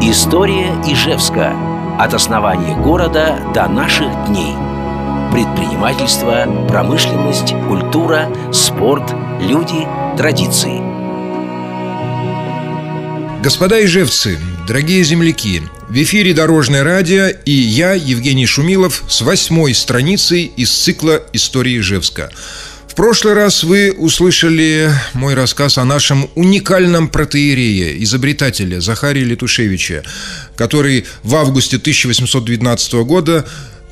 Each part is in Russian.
История Ижевска. От основания города до наших дней. Предпринимательство, промышленность, культура, спорт, люди, традиции. Господа ижевцы, дорогие земляки, в эфире Дорожное радио и я, Евгений Шумилов, с восьмой страницей из цикла «История Ижевска». Прошлый раз вы услышали мой рассказ о нашем уникальном протеерее, изобретателе Захарии Летушевича, который в августе 1812 года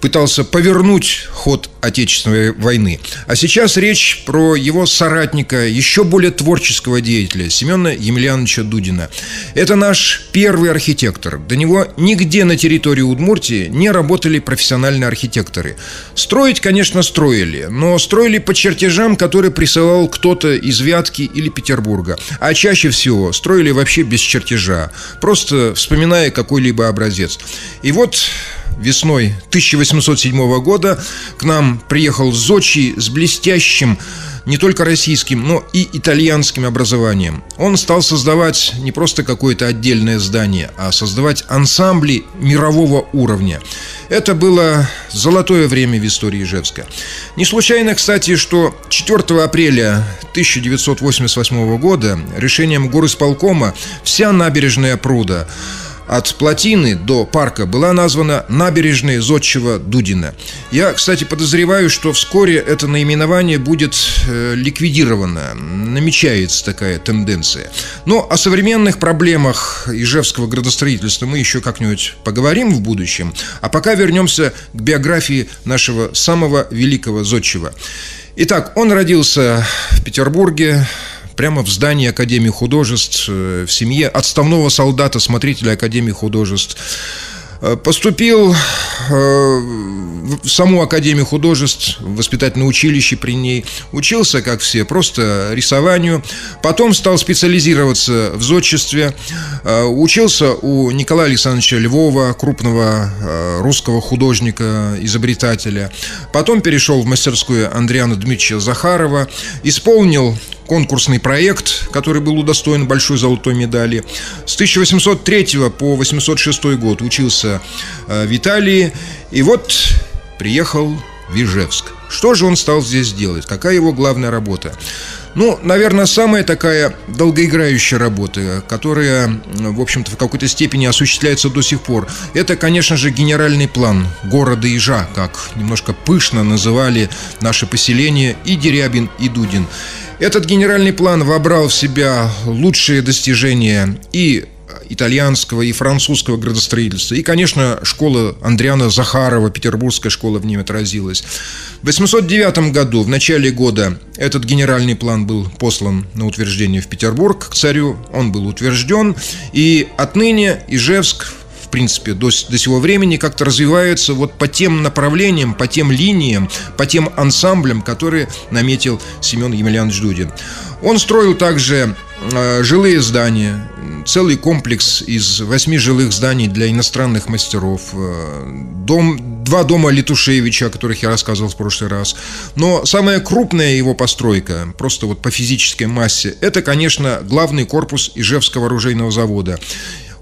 пытался повернуть ход Отечественной войны. А сейчас речь про его соратника, еще более творческого деятеля, Семена Емельяновича Дудина. Это наш первый архитектор. До него нигде на территории Удмуртии не работали профессиональные архитекторы. Строить, конечно, строили, но строили по чертежам, которые присылал кто-то из Вятки или Петербурга. А чаще всего строили вообще без чертежа, просто вспоминая какой-либо образец. И вот весной 1807 года к нам приехал Зочи с блестящим не только российским, но и итальянским образованием. Он стал создавать не просто какое-то отдельное здание, а создавать ансамбли мирового уровня. Это было золотое время в истории Ижевска. Не случайно, кстати, что 4 апреля 1988 года решением горосполкома вся набережная пруда от плотины до парка была названа набережная Зодчего Дудина. Я, кстати, подозреваю, что вскоре это наименование будет э, ликвидировано. Намечается такая тенденция. Но о современных проблемах ижевского градостроительства мы еще как-нибудь поговорим в будущем. А пока вернемся к биографии нашего самого великого Зодчего. Итак, он родился в Петербурге прямо в здании Академии художеств, э, в семье отставного солдата, смотрителя Академии художеств. Э, поступил э, в саму Академию художеств, в воспитательное училище при ней. Учился, как все, просто рисованию. Потом стал специализироваться в зодчестве. Учился у Николая Александровича Львова, крупного русского художника, изобретателя. Потом перешел в мастерскую Андриана Дмитриевича Захарова. Исполнил конкурсный проект, который был удостоен большой золотой медали. С 1803 по 806 год учился э, в Италии. И вот приехал в Ижевск. Что же он стал здесь делать? Какая его главная работа? Ну, наверное, самая такая долгоиграющая работа, которая, в общем-то, в какой-то степени осуществляется до сих пор, это, конечно же, генеральный план города Ижа, как немножко пышно называли наше поселение и Дерябин, и Дудин. Этот генеральный план вобрал в себя лучшие достижения и итальянского и французского градостроительства. И, конечно, школа Андриана Захарова, петербургская школа в нем отразилась. В 809 году, в начале года, этот генеральный план был послан на утверждение в Петербург к царю. Он был утвержден. И отныне Ижевск принципе, до, до сего времени как-то развивается вот по тем направлениям, по тем линиям, по тем ансамблям, которые наметил Семен Емельянович Дудин. Он строил также э, жилые здания, целый комплекс из восьми жилых зданий для иностранных мастеров, э, дом, два дома Летушевича, о которых я рассказывал в прошлый раз. Но самая крупная его постройка, просто вот по физической массе, это, конечно, главный корпус Ижевского оружейного завода.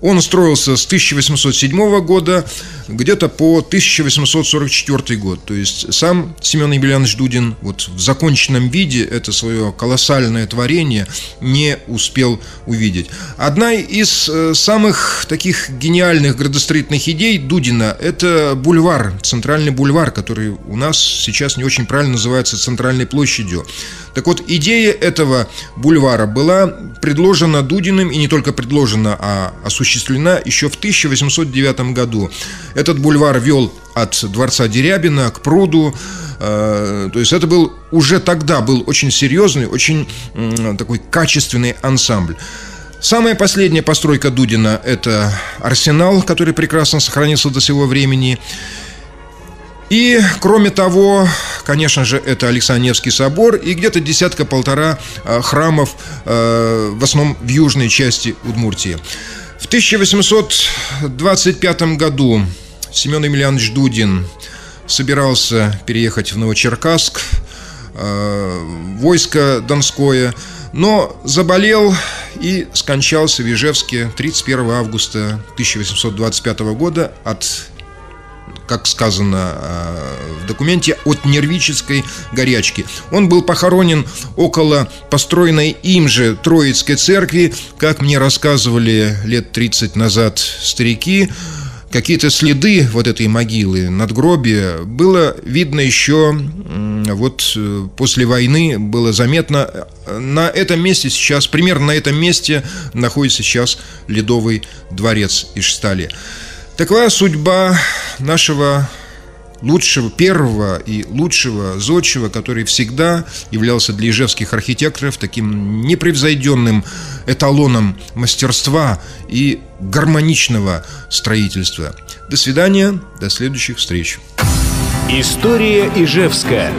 Он строился с 1807 года где-то по 1844 год. То есть сам Семен Емельянович Дудин вот в законченном виде это свое колоссальное творение не успел увидеть. Одна из э, самых таких гениальных градостроительных идей Дудина – это бульвар, центральный бульвар, который у нас сейчас не очень правильно называется центральной площадью. Так вот, идея этого бульвара была предложена Дудиным, и не только предложена, а осуществлена еще в 1809 году. Этот бульвар вел от дворца Дерябина к пруду, э, то есть это был уже тогда был очень серьезный, очень такой качественный ансамбль. Самая последняя постройка Дудина – это арсенал, который прекрасно сохранился до сего времени. И, кроме того, конечно же, это Александровский собор и где-то десятка-полтора э, храмов, э, в основном в южной части Удмуртии. В 1825 году Семен Емельянович Дудин собирался переехать в Новочеркасск, э, войско Донское, но заболел и скончался в Ижевске 31 августа 1825 года от как сказано э, в документе, от нервической горячки. Он был похоронен около построенной им же Троицкой церкви, как мне рассказывали лет 30 назад старики, какие-то следы вот этой могилы, надгробия, было видно еще вот э, после войны, было заметно. На этом месте сейчас, примерно на этом месте находится сейчас Ледовый дворец Ишстали. Такова судьба нашего лучшего, первого и лучшего зодчего, который всегда являлся для ижевских архитекторов таким непревзойденным эталоном мастерства и гармоничного строительства. До свидания, до следующих встреч. История Ижевская.